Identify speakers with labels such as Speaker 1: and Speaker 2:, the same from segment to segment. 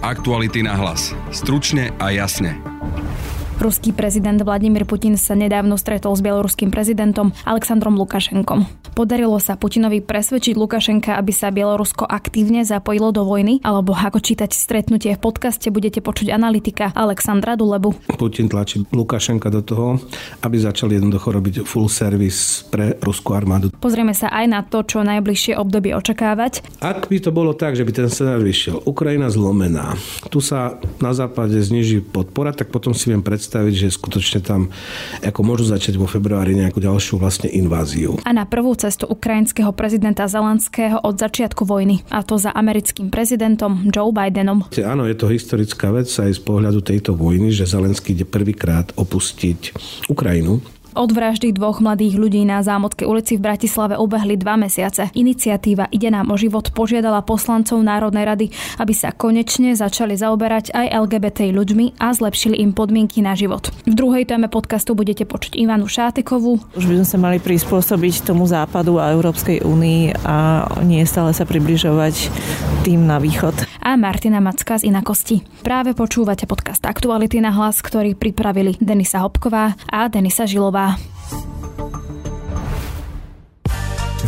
Speaker 1: Aktuality na hlas. Stručne a jasne.
Speaker 2: Ruský prezident Vladimír Putin sa nedávno stretol s bieloruským prezidentom Aleksandrom Lukašenkom. Podarilo sa Putinovi presvedčiť Lukašenka, aby sa Bielorusko aktívne zapojilo do vojny, alebo ako čítať stretnutie v podcaste budete počuť analytika Alexandra Dulebu.
Speaker 3: Putin tlačí Lukašenka do toho, aby začal jednoducho robiť full service pre ruskú armádu.
Speaker 2: Pozrieme sa aj na to, čo najbližšie obdobie očakávať.
Speaker 3: Ak by to bolo tak, že by ten scenár vyšiel, Ukrajina zlomená, tu sa na západe zniží podpora, tak potom si viem predstaviť, že skutočne tam ako môžu začať vo februári nejakú ďalšiu vlastne inváziu.
Speaker 2: A na prvú cestu ukrajinského prezidenta Zelenského od začiatku vojny, a to za americkým prezidentom Joe Bidenom.
Speaker 3: Áno, je to historická vec aj z pohľadu tejto vojny, že Zelenský ide prvýkrát opustiť Ukrajinu
Speaker 2: od vraždy dvoch mladých ľudí na Zámodskej ulici v Bratislave ubehli dva mesiace. Iniciatíva Ide nám o život požiadala poslancov Národnej rady, aby sa konečne začali zaoberať aj LGBT ľuďmi a zlepšili im podmienky na život. V druhej téme podcastu budete počuť Ivanu Šátekovú.
Speaker 4: Už by sme sa mali prispôsobiť tomu západu a Európskej únii a nie stále sa približovať tým na východ.
Speaker 2: A Martina Macka z Inakosti. Práve počúvate podcast Aktuality na hlas, ktorý pripravili Denisa Hopková a Denisa Žilová.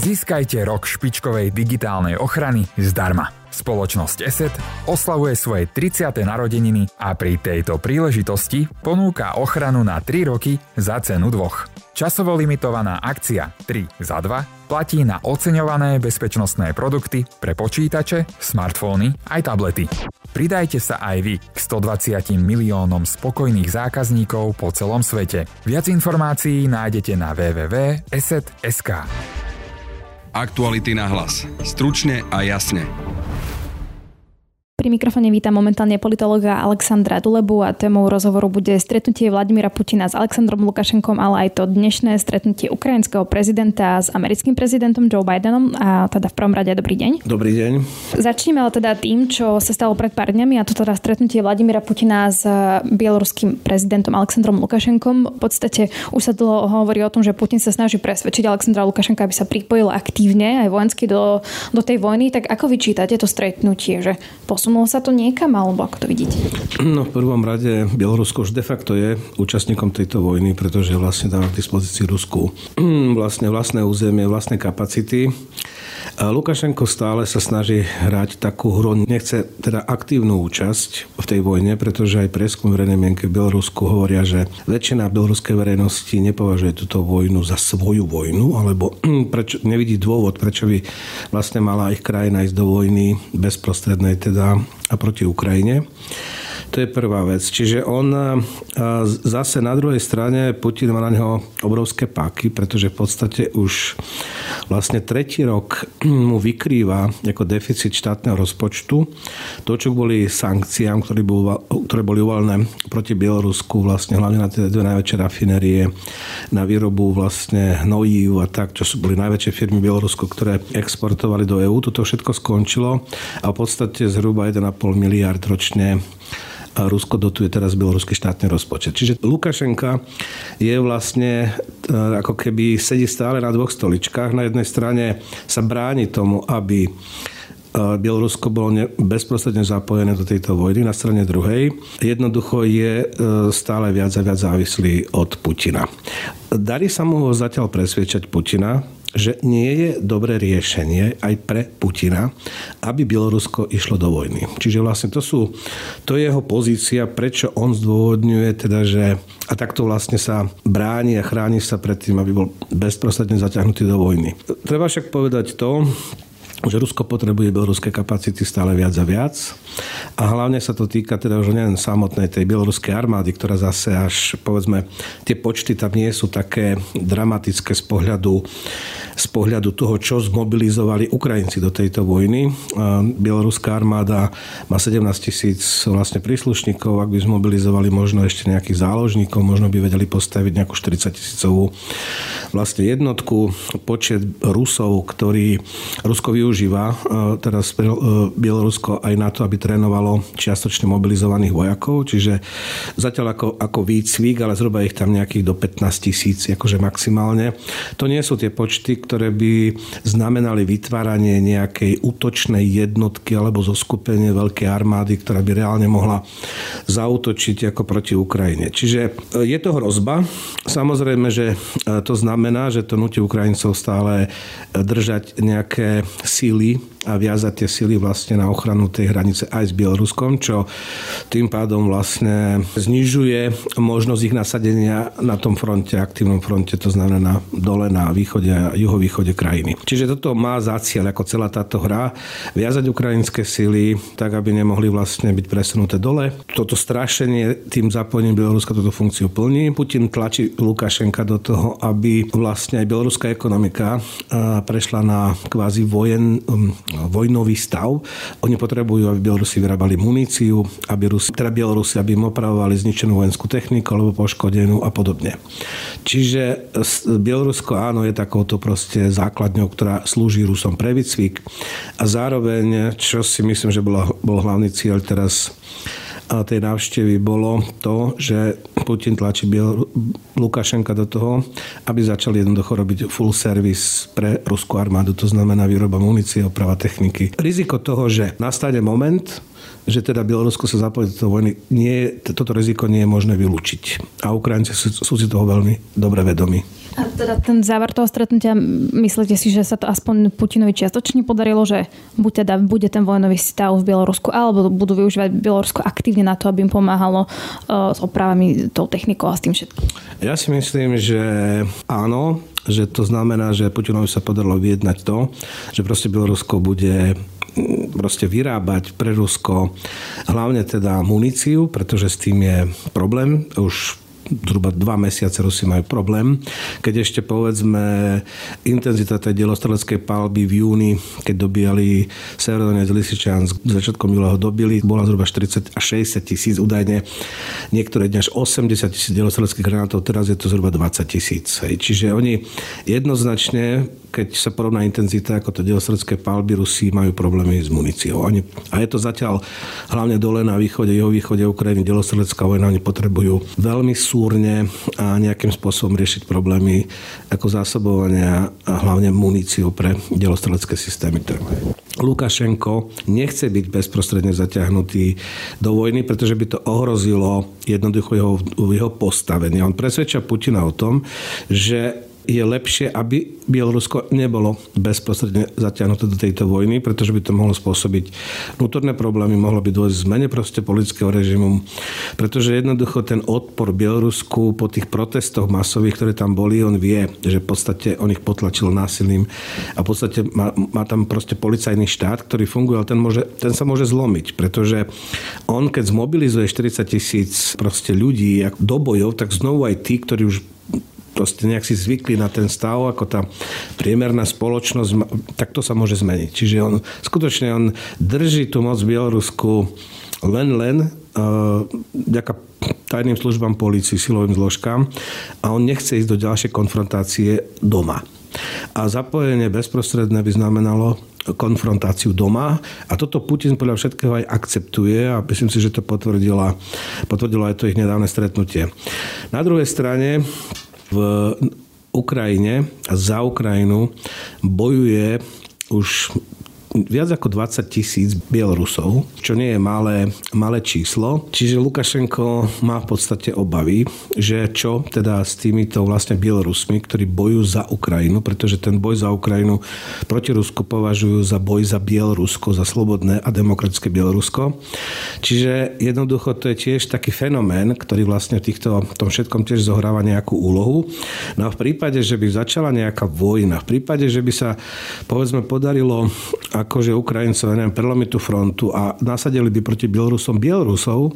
Speaker 5: Získajte rok špičkovej digitálnej ochrany zdarma. Spoločnosť ESET oslavuje svoje 30. narodeniny a pri tejto príležitosti ponúka ochranu na 3 roky za cenu dvoch. Časovo limitovaná akcia 3 za 2 platí na oceňované bezpečnostné produkty pre počítače, smartfóny aj tablety. Pridajte sa aj vy k 120 miliónom spokojných zákazníkov po celom svete. Viac informácií nájdete na www.eset.sk.
Speaker 1: Aktuality na hlas. Stručne a jasne.
Speaker 2: Pri mikrofóne vítam momentálne politologa Alexandra Dulebu a témou rozhovoru bude stretnutie Vladimíra Putina s Alexandrom Lukašenkom, ale aj to dnešné stretnutie ukrajinského prezidenta s americkým prezidentom Joe Bidenom. A teda v prvom rade dobrý deň.
Speaker 3: Dobrý deň.
Speaker 2: Začneme ale teda tým, čo sa stalo pred pár dňami a to teda stretnutie Vladimíra Putina s bieloruským prezidentom Alexandrom Lukašenkom. V podstate už sa dlho hovorí o tom, že Putin sa snaží presvedčiť Alexandra Lukašenka, aby sa pripojil aktívne aj vojensky do, do tej vojny. Tak ako vyčítate to stretnutie, že posun Posunulo sa to niekam, alebo ako to vidíte?
Speaker 3: No v prvom rade Bielorusko už de facto je účastníkom tejto vojny, pretože vlastne dáva k dispozícii Rusku vlastne vlastné územie, vlastné kapacity. Lukašenko stále sa snaží hrať takú hru, nechce teda aktívnu účasť v tej vojne, pretože aj preskum verejnej mienky v Bielorusku hovoria, že väčšina bieloruskej verejnosti nepovažuje túto vojnu za svoju vojnu, alebo prečo, nevidí dôvod, prečo by vlastne mala ich krajina ísť do vojny bezprostrednej teda a proti Ukrajine. To je prvá vec. Čiže on zase na druhej strane Putin má na neho obrovské páky, pretože v podstate už vlastne tretí rok mu vykrýva ako deficit štátneho rozpočtu to, čo boli sankciám, ktoré boli, ktoré proti Bielorusku, vlastne hlavne na tie dve najväčšie rafinérie, na výrobu vlastne hnojív a tak, čo sú boli najväčšie firmy Bielorusku, ktoré exportovali do EÚ. Toto všetko skončilo a v podstate zhruba 1,5 miliard ročne a Rusko dotuje teraz bieloruský štátny rozpočet. Čiže Lukašenka je vlastne e, ako keby sedí stále na dvoch stoličkách. Na jednej strane sa bráni tomu, aby e, Bielorusko bolo bezprostredne zapojené do tejto vojny na strane druhej. Jednoducho je e, stále viac a viac závislý od Putina. Darí sa mu zatiaľ presviečať Putina, že nie je dobré riešenie aj pre Putina, aby Bielorusko išlo do vojny. Čiže vlastne to sú, to je jeho pozícia, prečo on zdôvodňuje teda, že a takto vlastne sa bráni a chráni sa pred tým, aby bol bezprostredne zaťahnutý do vojny. Treba však povedať to, že Rusko potrebuje bieloruské kapacity stále viac a viac. A hlavne sa to týka teda už nielen samotnej tej bieloruskej armády, ktorá zase až, povedzme, tie počty tam nie sú také dramatické z pohľadu, z pohľadu toho, čo zmobilizovali Ukrajinci do tejto vojny. Bieloruská armáda má 17 tisíc vlastne príslušníkov, ak by zmobilizovali možno ešte nejakých záložníkov, možno by vedeli postaviť nejakú 40 tisícovú vlastne jednotku. Počet Rusov, ktorí Rusko využíva využíva e, teraz e, Bielorusko aj na to, aby trénovalo čiastočne mobilizovaných vojakov, čiže zatiaľ ako, ako výcvik, ale zhruba ich tam nejakých do 15 tisíc, akože maximálne. To nie sú tie počty, ktoré by znamenali vytváranie nejakej útočnej jednotky alebo zoskupenie veľkej armády, ktorá by reálne mohla zautočiť ako proti Ukrajine. Čiže je to hrozba. Samozrejme, že to znamená, že to nutí Ukrajincov stále držať nejaké Seeley a viazať tie sily vlastne na ochranu tej hranice aj s Bieloruskom, čo tým pádom vlastne znižuje možnosť ich nasadenia na tom fronte, aktívnom fronte, to znamená dole na východe a juhovýchode krajiny. Čiže toto má za cieľ, ako celá táto hra, viazať ukrajinské sily tak, aby nemohli vlastne byť presunuté dole. Toto strašenie tým zapojením Bieloruska túto funkciu plní. Putin tlačí Lukašenka do toho, aby vlastne aj bieloruská ekonomika prešla na kvázi vojen, vojnový stav. Oni potrebujú, aby Bielorusi vyrábali muníciu, aby Rusi, teda Bielorusi, aby im opravovali zničenú vojenskú techniku alebo poškodenú a podobne. Čiže Bielorusko áno je takouto proste základňou, ktorá slúži Rusom pre výcvik a zároveň, čo si myslím, že bol, bol hlavný cieľ teraz tej návštevy bolo to, že Putin tlačí Lukašenka do toho, aby začali jednoducho robiť full service pre ruskú armádu, to znamená výroba munície, oprava techniky. Riziko toho, že nastane moment, že teda Bielorusko sa zapojí do vojny, nie, toto riziko nie je možné vylúčiť. A Ukrajinci sú, sú si toho veľmi dobre vedomi.
Speaker 2: A teda ten záver toho stretnutia, myslíte si, že sa to aspoň Putinovi čiastočne podarilo, že buď teda bude ten vojnový stav v Bielorusku, alebo budú využívať Bielorusko aktívne na to, aby im pomáhalo uh, s opravami, tou technikou a s tým všetkým?
Speaker 3: Ja si myslím, že áno, že to znamená, že Putinovi sa podarilo vyjednať to, že proste Bielorusko bude proste vyrábať pre Rusko hlavne teda muníciu, pretože s tým je problém. Už zhruba dva mesiace Rusi majú problém. Keď ešte povedzme intenzita tej dielostreleckej palby v júni, keď dobíjali Severodonec Lisičansk, začiatkom júla ho dobili, bola zhruba 40 až 60 tisíc údajne. Niektoré dňa až 80 tisíc dielostreleckých granátov, teraz je to zhruba 20 tisíc. Čiže oni jednoznačne keď sa porovná intenzita ako to dielosredské palby, Rusi majú problémy s muníciou. Oni, a je to zatiaľ hlavne dole na východe, východe Ukrajiny, dielosredská vojna, oni potrebujú veľmi súrne a nejakým spôsobom riešiť problémy ako zásobovania a hlavne muníciu pre dielostrelecké systémy. Lukašenko nechce byť bezprostredne zaťahnutý do vojny, pretože by to ohrozilo jednoducho jeho, jeho postavenie. On presvedča Putina o tom, že je lepšie, aby Bielorusko nebolo bezprostredne zatiahnuté do tejto vojny, pretože by to mohlo spôsobiť vnútorné problémy, mohlo by dôjsť zmene proste politického režimu, pretože jednoducho ten odpor Bielorusku po tých protestoch masových, ktoré tam boli, on vie, že v podstate on ich potlačil násilím a v podstate má, má tam proste policajný štát, ktorý funguje, ale ten, môže, ten sa môže zlomiť, pretože on keď zmobilizuje 40 tisíc proste ľudí do bojov, tak znovu aj tí, ktorí už proste nejak si zvykli na ten stav, ako tá priemerná spoločnosť, tak to sa môže zmeniť. Čiže on skutočne on drží tú moc Bielorusku len len uh, ďaká tajným službám polícii, silovým zložkám a on nechce ísť do ďalšej konfrontácie doma. A zapojenie bezprostredné by znamenalo konfrontáciu doma a toto Putin podľa všetkého aj akceptuje a myslím si, že to potvrdilo aj to ich nedávne stretnutie. Na druhej strane v Ukrajine a za Ukrajinu bojuje už viac ako 20 tisíc Bielorusov, čo nie je malé, malé číslo. Čiže Lukašenko má v podstate obavy, že čo teda s týmito vlastne Bielorusmi, ktorí bojujú za Ukrajinu, pretože ten boj za Ukrajinu proti Rusku považujú za boj za Bielorusko, za slobodné a demokratické Bielorusko. Čiže jednoducho to je tiež taký fenomén, ktorý vlastne v týchto, tom všetkom tiež zohráva nejakú úlohu. No a v prípade, že by začala nejaká vojna, v prípade, že by sa povedzme podarilo akože Ukrajincov, neviem, prelomiť tú frontu a nasadili by proti Bielorusom Bielorusov,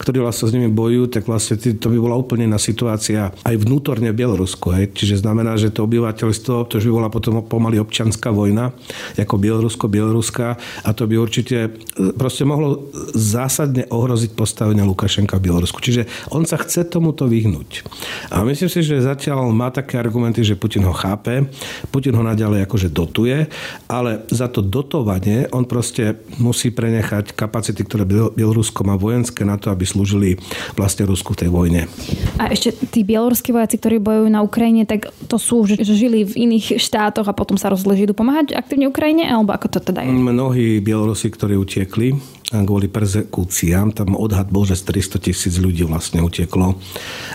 Speaker 3: ktorí vlastne s nimi bojujú, tak vlastne to by bola úplne iná situácia aj vnútorne v Bielorusku. Hej. Čiže znamená, že to obyvateľstvo, to už by bola potom pomaly občanská vojna, ako Bielorusko, Bieloruská a to by určite e, proste mohlo zásadne ohroziť postavenie Lukašenka v Bielorusku. Čiže on sa chce tomuto vyhnúť. A myslím si, že zatiaľ má také argumenty, že Putin ho chápe, Putin ho naďalej akože dotuje, ale za to dotovanie on proste musí prenechať kapacity, ktoré Bielorusko má vojenské na to, aby slúžili vlastne Rusku v tej vojne.
Speaker 2: A ešte tí bieloruskí vojaci, ktorí bojujú na Ukrajine, tak to sú, že žili v iných štátoch a potom sa idú pomáhať aktívne Ukrajine, alebo ako to teda je?
Speaker 3: Mnohí Bielorusi, ktorí utiekli, kvôli persekúciám. Tam odhad bol, že z 300 tisíc ľudí vlastne uteklo,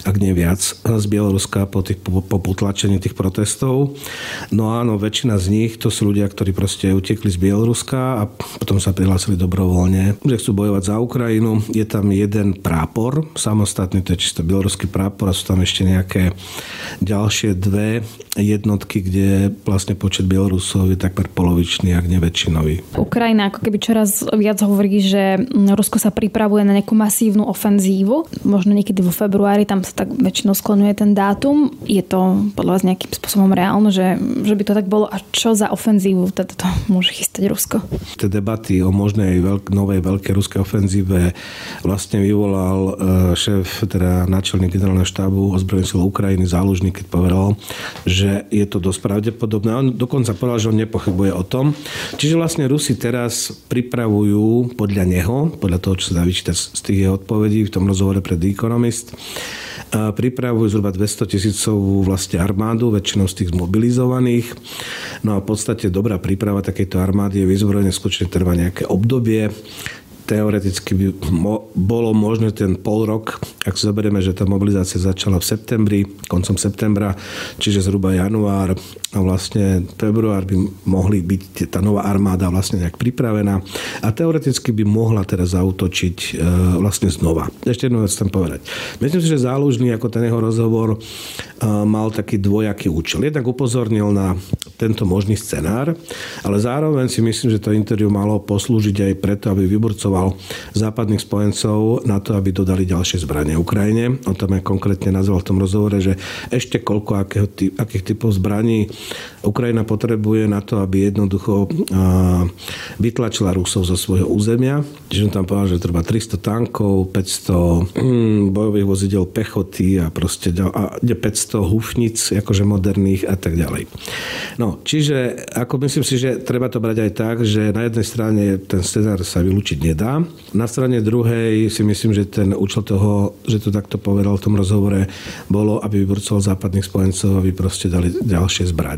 Speaker 3: ak nie viac, z Bieloruska po, tých, po potlačení tých protestov. No áno, väčšina z nich to sú ľudia, ktorí proste utekli z Bieloruska a potom sa prihlásili dobrovoľne, že chcú bojovať za Ukrajinu. Je tam jeden prápor, samostatný, to je čisto bieloruský prápor a sú tam ešte nejaké ďalšie dve jednotky, kde vlastne počet Bielorusov je takmer polovičný, ak neväčšinový.
Speaker 2: Ukrajina ako keby čoraz viac hovorí, že Rusko sa pripravuje na nejakú masívnu ofenzívu. Možno niekedy vo februári, tam sa tak väčšinou skloňuje ten dátum. Je to podľa vás nejakým spôsobom reálne, že, že by to tak bolo? A čo za ofenzívu teda to môže chystať Rusko?
Speaker 3: Tie debaty o možnej veľk, novej veľkej ruskej ofenzíve vlastne vyvolal e, šéf, teda náčelník generálneho štábu ozbrojených síl Ukrajiny, zálužný, keď povedal, že je to dosť pravdepodobné. On dokonca povedal, že on nepochybuje o tom. Čiže vlastne Rusi teraz pripravujú pod podľa neho, podľa toho, čo sa dá vyčítať z tých jeho odpovedí v tom rozhovore pre The Economist, pripravujú zhruba 200 tisícovú vlastne armádu, väčšinou z tých zmobilizovaných. No a v podstate dobrá príprava takejto armády je vyzbrojenie skutočne trvá nejaké obdobie teoreticky by mo- bolo možné ten pol rok, ak si zoberieme, že tá mobilizácia začala v septembri, koncom septembra, čiže zhruba január vlastne február by mohli byť tá nová armáda vlastne nejak pripravená a teoreticky by mohla teraz zautočiť e, vlastne znova. Ešte jednu vec chcem povedať. Myslím si, že zálužný ako ten jeho rozhovor e, mal taký dvojaký účel. Jednak upozornil na tento možný scenár, ale zároveň si myslím, že to interviu malo poslúžiť aj preto, aby vyburcoval západných spojencov na to, aby dodali ďalšie zbranie Ukrajine. On tam aj konkrétne nazval v tom rozhovore, že ešte koľko akého, akých typov zbraní Ukrajina potrebuje na to, aby jednoducho vytlačila Rusov zo svojho územia. Čiže tam povedal, že treba 300 tankov, 500 hm, bojových vozidel pechoty a proste a 500 húfnic, akože moderných a tak ďalej. No, čiže ako myslím si, že treba to brať aj tak, že na jednej strane ten scenár sa vylúčiť nedá, na strane druhej si myslím, že ten účel toho, že to takto povedal v tom rozhovore, bolo, aby vyburcoval západných spojencov, aby proste dali ďalšie zbranie.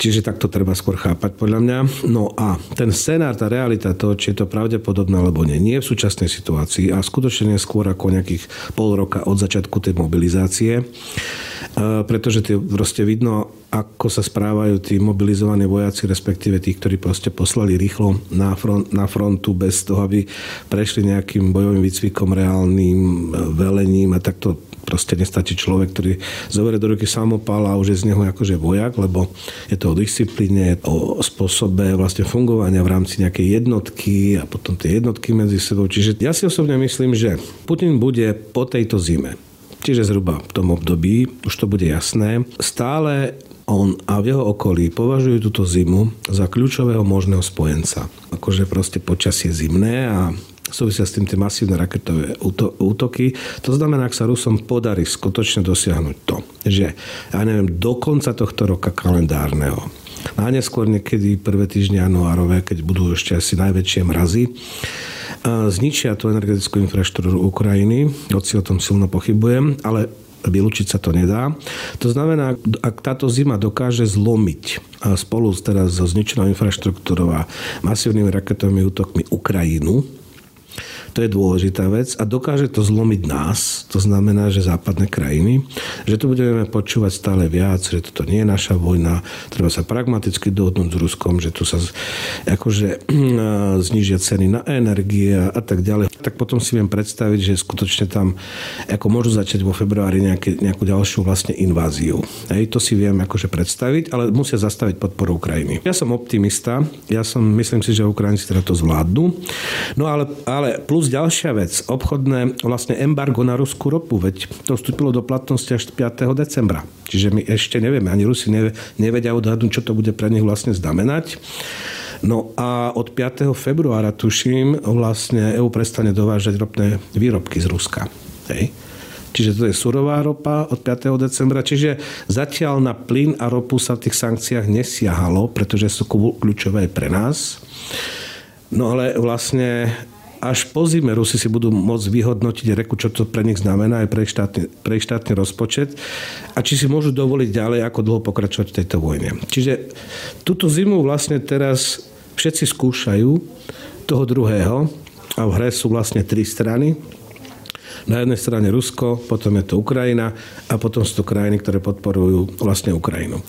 Speaker 3: Čiže takto treba skôr chápať podľa mňa. No a ten scenár, tá realita toho, či je to pravdepodobné alebo nie, nie je v súčasnej situácii a skutočne skôr ako nejakých pol roka od začiatku tej mobilizácie, e, pretože tie proste vidno, ako sa správajú tí mobilizovaní vojaci, respektíve tí, ktorí proste poslali rýchlo na, front, na frontu bez toho, aby prešli nejakým bojovým výcvikom, reálnym e, velením a takto proste nestačí človek, ktorý zoberie do ruky samopal a už je z neho akože vojak, lebo je to o disciplíne, o spôsobe vlastne fungovania v rámci nejakej jednotky a potom tie jednotky medzi sebou. Čiže ja si osobne myslím, že Putin bude po tejto zime čiže zhruba v tom období, už to bude jasné, stále on a v jeho okolí považujú túto zimu za kľúčového možného spojenca. Akože proste počasie zimné a súvisia s tým tie masívne raketové útoky. To znamená, ak sa Rusom podarí skutočne dosiahnuť to, že ja neviem, do konca tohto roka kalendárneho a neskôr niekedy prvé týždne januárové, keď budú ešte asi najväčšie mrazy, zničia tú energetickú infraštruktúru Ukrajiny, hoci o tom silno pochybujem, ale vylúčiť sa to nedá. To znamená, ak táto zima dokáže zlomiť spolu teraz so zničenou infraštruktúrou a masívnymi raketovými útokmi Ukrajinu, To je dôležitá vec a dokáže to zlomiť nás, to znamená, že západné krajiny, že tu budeme počúvať stále viac, že toto nie je naša vojna, treba sa pragmaticky dohodnúť s Ruskom, že tu sa akože znižia ceny na energie a tak ďalej. Tak potom si viem predstaviť, že skutočne tam ako môžu začať vo februári nejaké, nejakú ďalšiu vlastne inváziu. Hej, to si viem akože predstaviť, ale musia zastaviť podporu Ukrajiny. Ja som optimista, ja som, myslím si, že Ukrajinci teda to zvládnu. No ale, ale plus ďalšia vec, obchodné vlastne embargo na ruskú ropu, veď to vstúpilo do platnosti až 5. decembra. Čiže my ešte nevieme, ani Rusi nevedia odhadnúť, čo to bude pre nich vlastne znamenať. No a od 5. februára, tuším, vlastne EU prestane dovážať ropné výrobky z Ruska. Hej. Čiže to je surová ropa od 5. decembra. Čiže zatiaľ na plyn a ropu sa v tých sankciách nesiahalo, pretože sú kľúčové pre nás. No ale vlastne až po zime Rusi si budú môcť vyhodnotiť reku, čo to pre nich znamená aj pre štátny, pre štátny rozpočet a či si môžu dovoliť ďalej, ako dlho pokračovať v tejto vojne. Čiže túto zimu vlastne teraz všetci skúšajú toho druhého a v hre sú vlastne tri strany. Na jednej strane Rusko, potom je to Ukrajina a potom sú to krajiny, ktoré podporujú vlastne Ukrajinu.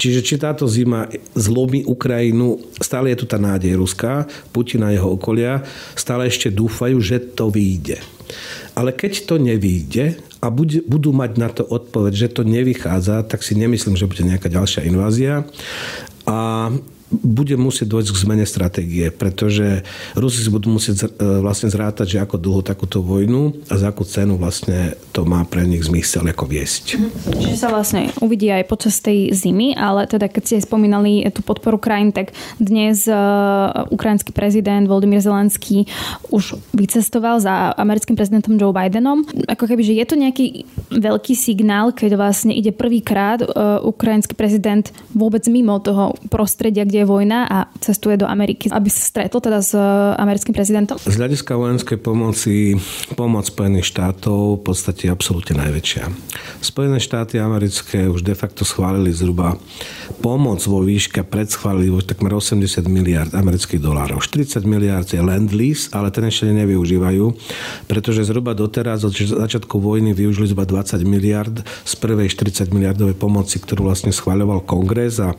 Speaker 3: Čiže či táto zima zlomí Ukrajinu, stále je tu tá nádej Ruská, Putina a jeho okolia, stále ešte dúfajú, že to vyjde. Ale keď to nevyjde a budú mať na to odpoveď, že to nevychádza, tak si nemyslím, že bude nejaká ďalšia invázia. A bude musieť dôjsť k zmene stratégie, pretože Rusi si budú musieť e, vlastne zrátať, že ako dlho takúto vojnu a za akú cenu vlastne to má pre nich zmysel ako viesť.
Speaker 2: Mhm. Čiže sa vlastne uvidí aj počas tej zimy, ale teda keď ste spomínali tú podporu krajín, tak dnes e, ukrajinský prezident Volodymyr Zelenský už vycestoval za americkým prezidentom Joe Bidenom. Ako keby, že je to nejaký veľký signál, keď vlastne ide prvýkrát e, ukrajinský prezident vôbec mimo toho prostredia, kde je vojna a cestuje do Ameriky, aby sa stretol teda s e, americkým prezidentom?
Speaker 3: Z hľadiska vojenskej pomoci pomoc Spojených štátov v podstate je absolútne najväčšia. Spojené štáty americké už de facto schválili zhruba pomoc vo výške, predschválili takmer 80 miliard amerických dolárov. 40 miliard je land lease, ale ten ešte nevyužívajú, pretože zhruba doteraz od začiatku vojny využili zhruba 20 miliard z prvej 40 miliardovej pomoci, ktorú vlastne schváľoval kongres a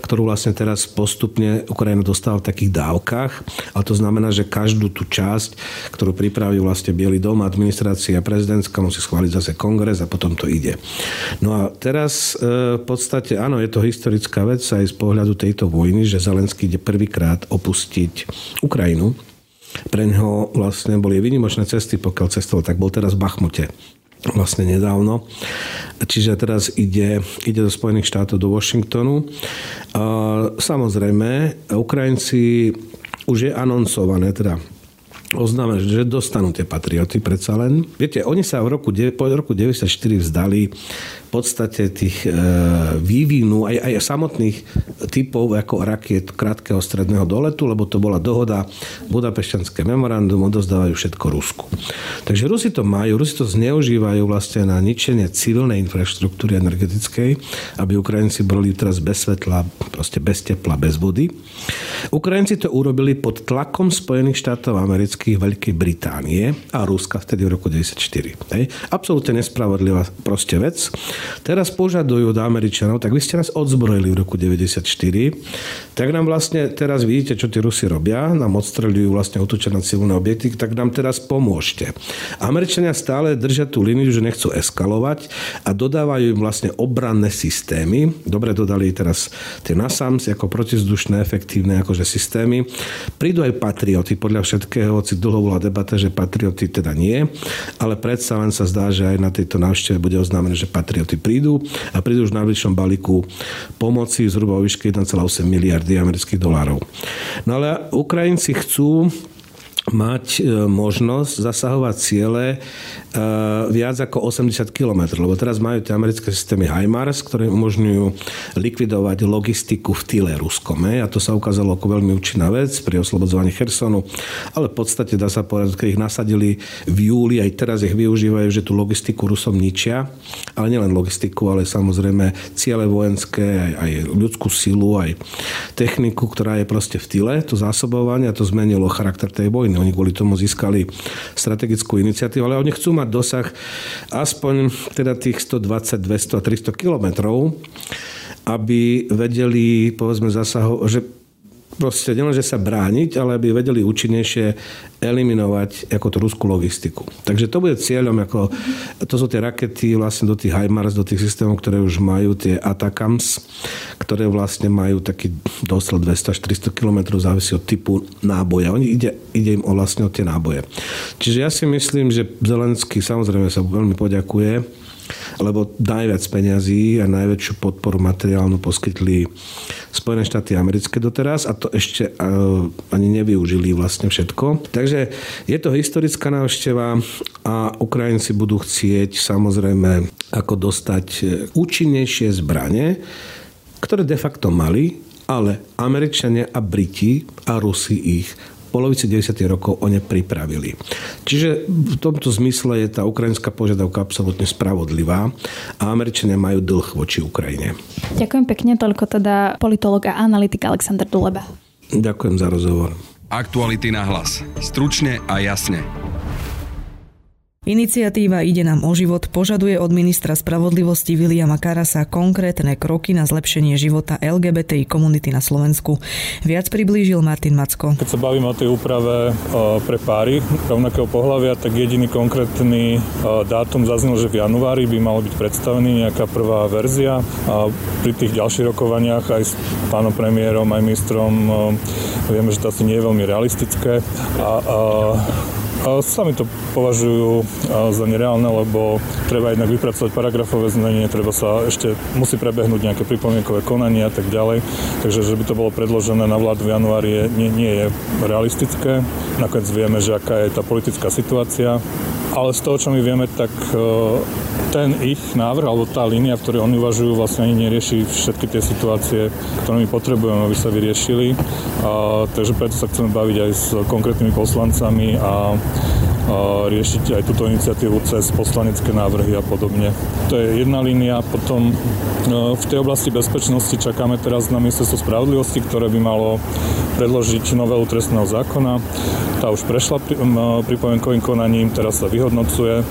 Speaker 3: ktorú vlastne teraz postupne Ukrajina dostáva v takých dávkach, ale to znamená, že každú tú časť, ktorú pripraví vlastne Bielý dom, administrácia prezidentská musí schváliť zase kongres a potom to ide. No a teraz e, v podstate, áno, je to historická vec aj z pohľadu tejto vojny, že Zelenský ide prvýkrát opustiť Ukrajinu. Pre neho vlastne boli výnimočné cesty, pokiaľ cestoval, tak bol teraz v Bachmute vlastne nedávno. Čiže teraz ide, ide do Spojených štátov, do Washingtonu. Samozrejme, Ukrajinci už je anoncované, teda oznáme, že dostanú tie patrioty predsa len. Viete, oni sa v roku, po roku 94 vzdali podstate tých e, vývinu aj, aj samotných typov ako rakiet krátkeho stredného doletu, lebo to bola dohoda Budapešťanské memorandum, odozdávajú všetko Rusku. Takže Rusi to majú, Rusi to zneužívajú vlastne na ničenie civilnej infraštruktúry energetickej, aby Ukrajinci boli teraz bez svetla, proste bez tepla, bez vody. Ukrajinci to urobili pod tlakom Spojených štátov amerických, Veľkej Británie a Ruska vtedy v roku 1994. Hej. Absolútne nespravodlivá proste vec. Teraz požadujú od Američanov, tak vy ste nás odzbrojili v roku 94, tak nám vlastne teraz vidíte, čo tí Rusi robia, nám odstreľujú vlastne útočia na civilné objekty, tak nám teraz pomôžte. Američania stále držia tú líniu, že nechcú eskalovať a dodávajú im vlastne obranné systémy. Dobre dodali teraz tie NASAMS ako protizdušné efektívne akože systémy. Prídu aj patrioty, podľa všetkého, hoci dlho bola debata, že patrioty teda nie, ale predsa len sa zdá, že aj na tejto návšteve bude oznámené, že patrioty patrioty prídu a prídu už v najbližšom balíku pomoci zhruba o výške 1,8 miliardy amerických dolárov. No ale Ukrajinci chcú mať e, možnosť zasahovať ciele e, viac ako 80 km, lebo teraz majú tie americké systémy HIMARS, ktoré umožňujú likvidovať logistiku v tyle ruskom. A to sa ukázalo ako veľmi účinná vec pri oslobodzovaní Chersonu, ale v podstate dá sa povedať, keď ich nasadili v júli, aj teraz ich využívajú, že tú logistiku Rusom ničia, ale nielen logistiku, ale samozrejme ciele vojenské, aj, aj ľudskú silu, aj techniku, ktorá je proste v tyle, to zásobovanie a to zmenilo charakter tej vojny Oni kvôli tomu získali strategickú iniciatívu, ale oni chcú mať dosah aspoň teda tých 120, 200 a 300 kilometrov, aby vedeli, povedzme, zasahovať, že proste nielenže sa brániť, ale aby vedeli účinnejšie eliminovať ako tú ruskú logistiku. Takže to bude cieľom, ako, to sú tie rakety vlastne do tých HIMARS, do tých systémov, ktoré už majú tie ATACAMS, ktoré vlastne majú taký dosel 200 až 300 km, závisí od typu náboja. Oni ide, ide im o vlastne o tie náboje. Čiže ja si myslím, že Zelenský samozrejme sa veľmi poďakuje lebo najviac peňazí a najväčšiu podporu materiálnu poskytli Spojené štáty americké doteraz a to ešte ani nevyužili vlastne všetko. Takže je to historická návšteva a Ukrajinci budú chcieť samozrejme ako dostať e, účinnejšie zbranie, ktoré de facto mali, ale Američania a Briti a Rusi ich polovici 90. rokov o ne pripravili. Čiže v tomto zmysle je tá ukrajinská požiadavka absolútne spravodlivá a Američania majú dlh voči Ukrajine.
Speaker 2: Ďakujem pekne, toľko teda politolog a analytik Aleksandr Duleba.
Speaker 3: Ďakujem za rozhovor.
Speaker 1: Aktuality na hlas. Stručne a jasne.
Speaker 6: Iniciatíva Ide nám o život požaduje od ministra spravodlivosti Viliama Karasa konkrétne kroky na zlepšenie života LGBTI komunity na Slovensku. Viac priblížil Martin Macko.
Speaker 7: Keď sa bavíme o tej úprave e, pre páry rovnakého pohľavia, tak jediný konkrétny e, dátum zaznel, že v januári by malo byť predstavený nejaká prvá verzia. A pri tých ďalších rokovaniach aj s pánom premiérom, aj ministrom e, vieme, že to asi nie je veľmi realistické. A, a Sami to považujú za nereálne, lebo treba jednak vypracovať paragrafové znenie, treba sa ešte, musí prebehnúť nejaké pripomienkové konanie a tak ďalej. Takže, že by to bolo predložené na vládu v januári, nie, nie je realistické. Nakoniec vieme, že aká je tá politická situácia. Ale z toho, čo my vieme, tak e, ten ich návrh, alebo tá línia, v ktorej oni uvažujú, vlastne ani nerieši všetky tie situácie, ktoré my potrebujeme, aby sa vyriešili. A, takže preto sa chceme baviť aj s konkrétnymi poslancami a riešiť aj túto iniciatívu cez poslanecké návrhy a podobne. To je jedna línia. Potom no, v tej oblasti bezpečnosti čakáme teraz na ministerstvo spravodlivosti, ktoré by malo predložiť novelu trestného zákona. Tá už prešla pripomienkovým konaním, teraz sa vyhodnocuje,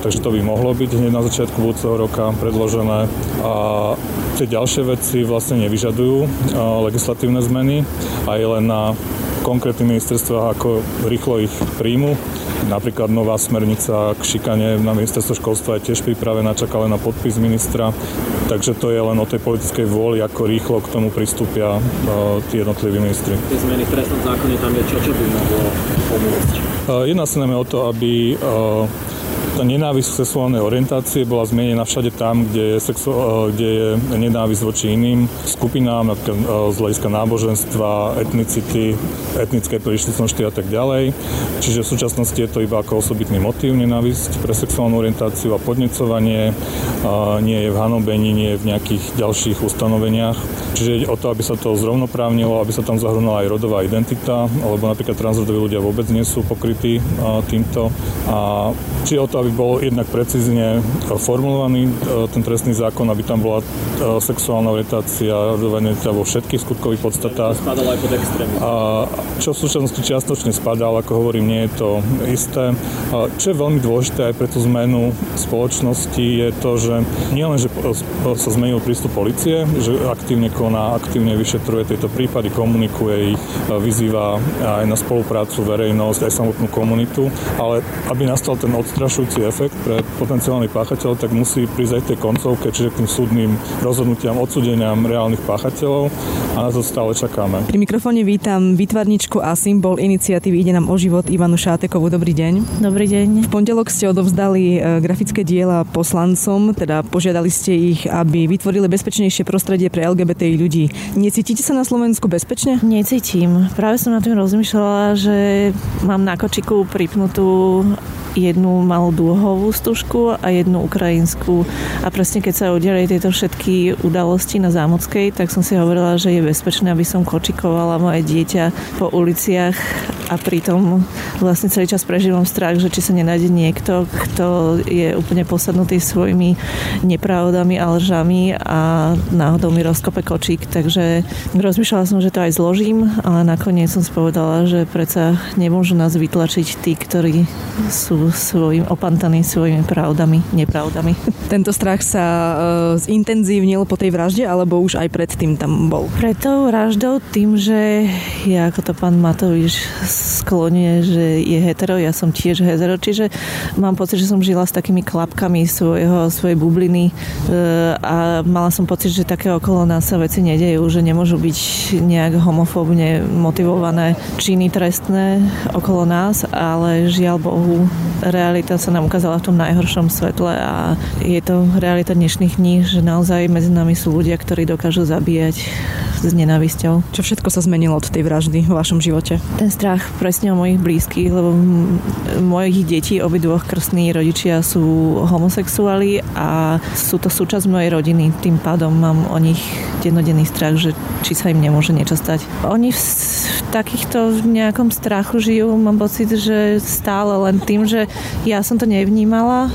Speaker 7: takže to by mohlo byť hneď na začiatku budúceho roka predložené. A tie ďalšie veci vlastne nevyžadujú legislatívne zmeny, aj len na konkrétnych ministerstvách, ako rýchlo ich príjmu. Napríklad nová smernica k šikane na ministerstvo školstva je tiež pripravená, čaká len na podpis ministra. Takže to je len o tej politickej vôli, ako rýchlo k tomu pristúpia uh, tí jednotliví ministri.
Speaker 8: Tie zmeny v trestnom zákone tam je čo, čo by mohlo pomôcť?
Speaker 7: Uh, jedná sa najmä o to, aby uh, tá nenávisť sexuálnej orientácie bola zmenená všade tam, kde je, sexu- eh, kde je nenávisť voči iným skupinám, napríklad eh, z hľadiska náboženstva, etnicity, etnické príslušnosti a tak ďalej. Čiže v súčasnosti je to iba ako osobitný motív nenávisť pre sexuálnu orientáciu a podnecovanie. A nie je v hanobení, nie je v nejakých ďalších ustanoveniach. Čiže ide o to, aby sa to zrovnoprávnilo, aby sa tam zahrnula aj rodová identita, alebo napríklad transrodoví ľudia vôbec nie sú pokrytí týmto. A čiže o to, aby bol jednak precízne formulovaný ten trestný zákon, aby tam bola sexuálna orientácia, rodová identita vo všetkých skutkových podstatách.
Speaker 8: Spadalo aj pod
Speaker 7: A čo v súčasnosti čiastočne spadá, ale ako hovorím, nie je to isté. Čo je veľmi dôležité aj pre tú zmenu spoločnosti je to, že nielen, že sa zmenil prístup policie, že aktívne koná, aktívne vyšetruje tieto prípady, komunikuje ich, vyzýva aj na spoluprácu verejnosť, aj samotnú komunitu, ale aby nastal ten odstrašujúci efekt pre potenciálnych páchateľov, tak musí prísť aj tej koncovke, čiže k tým súdnym rozhodnutiam, odsudeniam reálnych páchateľov a na to stále čakáme.
Speaker 6: Pri mikrofóne vítam výtvarničku a symbol iniciatívy Ide nám o život Ivanu Šátekovú. Dobrý deň.
Speaker 4: Dobrý deň.
Speaker 6: V pondelok ste odovzdali e, grafické diela poslancom, teda požiadali ste ich, aby vytvorili bezpečnejšie prostredie pre LGBTI ľudí. Necítite sa na Slovensku bezpečne?
Speaker 4: Necítim. Práve som na tým rozmýšľala, že mám na kočiku pripnutú jednu malú dúhovú stužku a jednu ukrajinskú. A presne keď sa udiali tieto všetky udalosti na Zámockej, tak som si hovorila, že je bezpečné, aby som kočikovala moje dieťa po uliciach a pritom vlastne celý čas prežívam strach, že či sa nenájde niekto, kto je úplne posadnutý svojimi nepravdami a lžami a náhodou mi rozkope kočík. Takže rozmýšľala som, že to aj zložím, ale nakoniec som si povedala, že predsa nemôžu nás vytlačiť tí, ktorí sú svojim opantaní svojimi pravdami, nepravdami.
Speaker 6: Tento strach sa e, zintenzívnil po tej vražde, alebo už aj predtým tam bol?
Speaker 4: Pred tou vraždou tým, že ja ako to pán Matovič sklonie, že je hetero, ja som tiež hetero, čiže mám pocit, že som žila s takými klapkami svojho, svojej bubliny e, a mala som pocit, že také okolo nás sa veci nedejú, že nemôžu byť nejak homofóbne motivované činy trestné okolo nás, ale žiaľ Bohu, realita sa nám ukázala v tom najhoršom svetle a je to realita dnešných dní, že naozaj medzi nami sú ľudia, ktorí dokážu zabíjať s nenávisťou.
Speaker 6: Čo všetko sa zmenilo od tej vraždy v vašom živote?
Speaker 4: Ten strach presne o mojich blízkych, lebo mojich detí, obidvoch krstní rodičia sú homosexuáli a sú to súčasť mojej rodiny. Tým pádom mám o nich dennodenný strach, že či sa im nemôže niečo stať. Oni v, v takýchto nejakom strachu žijú, mám pocit, že stále len tým, že ja som to nevnímala,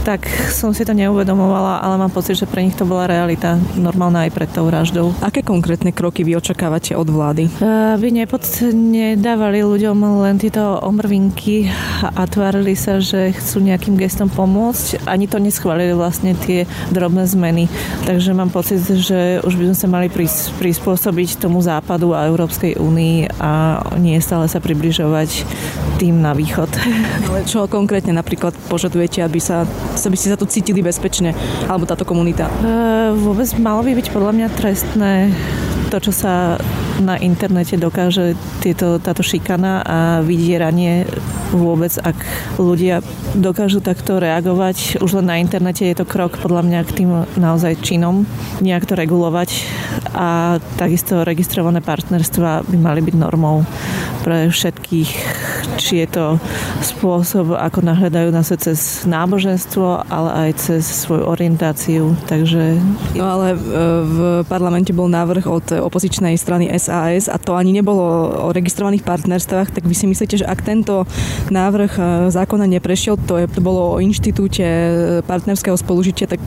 Speaker 4: tak som si to neuvedomovala, ale mám pocit, že pre nich to bola realita normálna aj pred tou vraždou.
Speaker 6: Aké konkrétne kroky vy očakávate od vlády?
Speaker 4: Aby nepod, nedávali ľuďom len tieto omrvinky a tvárili sa, že chcú nejakým gestom pomôcť. Ani to neschválili vlastne tie drobné zmeny. Takže mám pocit, že už by sme sa mali prispôsobiť tomu západu a Európskej únii a nie stále sa približovať tým na východ.
Speaker 6: Ale čo konkrétne napríklad požadujete, aby sa aby ste sa tu cítili bezpečne, alebo táto komunita?
Speaker 4: E, vôbec malo by byť podľa mňa trestné to, čo sa na internete dokáže tieto, táto šikana a vydieranie vôbec, ak ľudia dokážu takto reagovať. Už len na internete je to krok podľa mňa k tým naozaj činom, nejak to regulovať a takisto registrované partnerstva by mali byť normou pre všetkých, či je to spôsob, ako nahľadajú na sa cez náboženstvo, ale aj cez svoju orientáciu. Takže...
Speaker 6: No ale e, v parlamente bol návrh od opozičnej strany SAS a to ani nebolo o registrovaných partnerstvách, tak vy si myslíte, že ak tento návrh e, zákona neprešiel, to, je, to bolo o inštitúte e, partnerského spolužitia, tak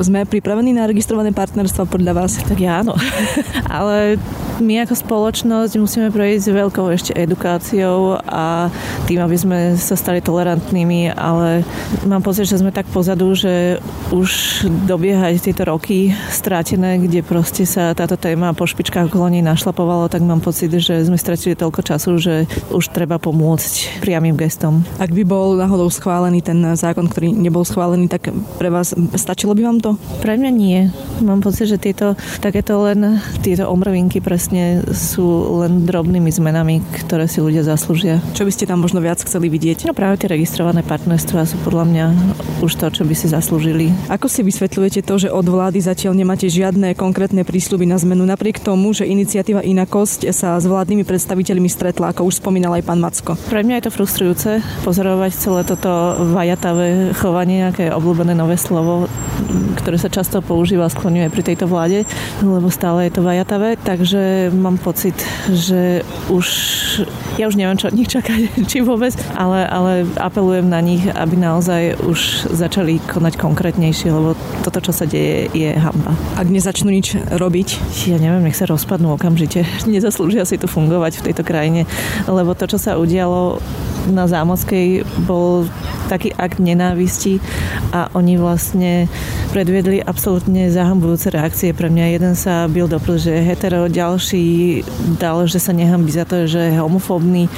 Speaker 6: sme pripravení na registrované partnerstva podľa vás?
Speaker 4: Tak ja áno. ale my ako spoločnosť musíme prejsť veľkou ešte edukáciou a tým, aby sme sa stali tolerantnými, ale mám pocit, že sme tak pozadu, že už dobiehať tieto roky strátené, kde proste sa táto téma po špičkách okolo nej našlapovalo, tak mám pocit, že sme stratili toľko času, že už treba pomôcť priamým gestom.
Speaker 6: Ak by bol náhodou schválený ten zákon, ktorý nebol schválený, tak pre vás stačilo by vám to?
Speaker 4: Pre mňa nie. Mám pocit, že tieto, takéto len tieto omrvinky presne sú len drobnými zmenami, ktoré si ľudia zaslúžia.
Speaker 6: Čo by ste tam možno viac chceli vidieť?
Speaker 4: No práve tie registrované partnerstvá sú podľa mňa už to, čo by si zaslúžili.
Speaker 6: Ako si vysvetľujete to, že od vlády zatiaľ nemáte žiadne konkrétne prísľuby na zmenu, napriek tomu, že iniciatíva Inakosť sa s vládnymi predstaviteľmi stretla, ako už spomínal aj pán Macko?
Speaker 4: Pre mňa je to frustrujúce pozorovať celé toto vajatavé chovanie, aké je obľúbené nové slovo, ktoré sa často používa a skloňuje pri tejto vláde, lebo stále je to vajatavé, takže mám pocit, že už ja už neviem, čo od nich čakať, či vôbec, ale, ale apelujem na nich, aby naozaj už začali konať konkrétnejšie, lebo toto, čo sa deje, je hamba.
Speaker 6: Ak nezačnú nič robiť?
Speaker 4: Ja neviem, nech sa rozpadnú okamžite. Nezaslúžia si tu fungovať v tejto krajine, lebo to, čo sa udialo na Zámockej, bol taký akt nenávisti a oni vlastne predviedli absolútne zahambujúce reakcie pre mňa. Jeden sa bil do že je hetero, ďalší dal, že sa nehambí za to, že je homofóbny,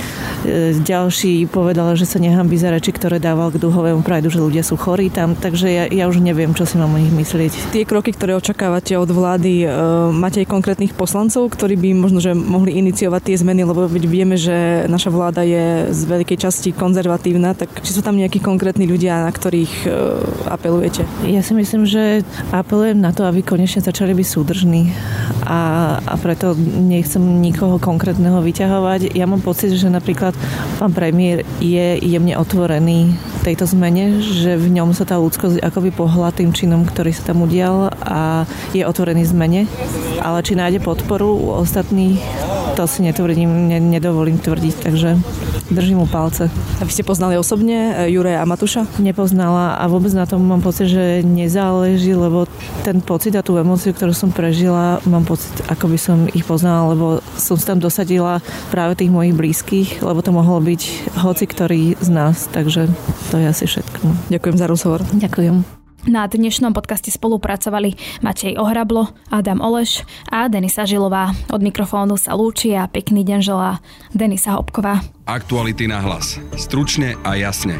Speaker 4: e, ďalší povedal, že sa nehambí za reči, ktoré dával k duhovému prajdu, že ľudia sú chorí tam, takže ja, ja už neviem, čo si mám o nich myslieť.
Speaker 6: Tie kroky, ktoré očakávate od vlády, e, máte aj konkrétnych poslancov, ktorí by možno, že mohli iniciovať tie zmeny, lebo vieme, že naša vláda je z veľkej časti konzervatívna, tak či sú tam nejakí konkrétni ľudia, na ktorých e, apelujete?
Speaker 4: Ja si myslím, že apelujem na to, aby konečne začali byť súdržní a, a preto nechcem nikoho konkrétneho vyťahovať. Ja mám pocit, že napríklad pán premiér je jemne otvorený tejto zmene, že v ňom sa tá ľudskosť akoby pohla tým činom, ktorý sa tam udial a je otvorený zmene. Ale či nájde podporu u ostatných, to si netvrdím, ne, nedovolím tvrdiť, takže držím mu palce.
Speaker 6: A vy ste poznali osobne e, Jure a Matuša?
Speaker 4: Nepoznala a vôbec na tom mám pocit, že nezáleží, lebo ten pocit a tú emóciu, ktorú som prežila, mám pocit, ako by som ich poznala, lebo som si tam dosadila práve tých mojich blízkych, lebo to mohol byť hoci ktorý z nás, takže to je asi všetko.
Speaker 6: Ďakujem za rozhovor.
Speaker 4: Ďakujem.
Speaker 2: Na dnešnom podcaste spolupracovali Matej Ohrablo, Adam Oleš a Denisa Žilová. Od mikrofónu sa lúči a pekný deň želá Denisa Hopková.
Speaker 1: Aktuality na hlas. Stručne a jasne.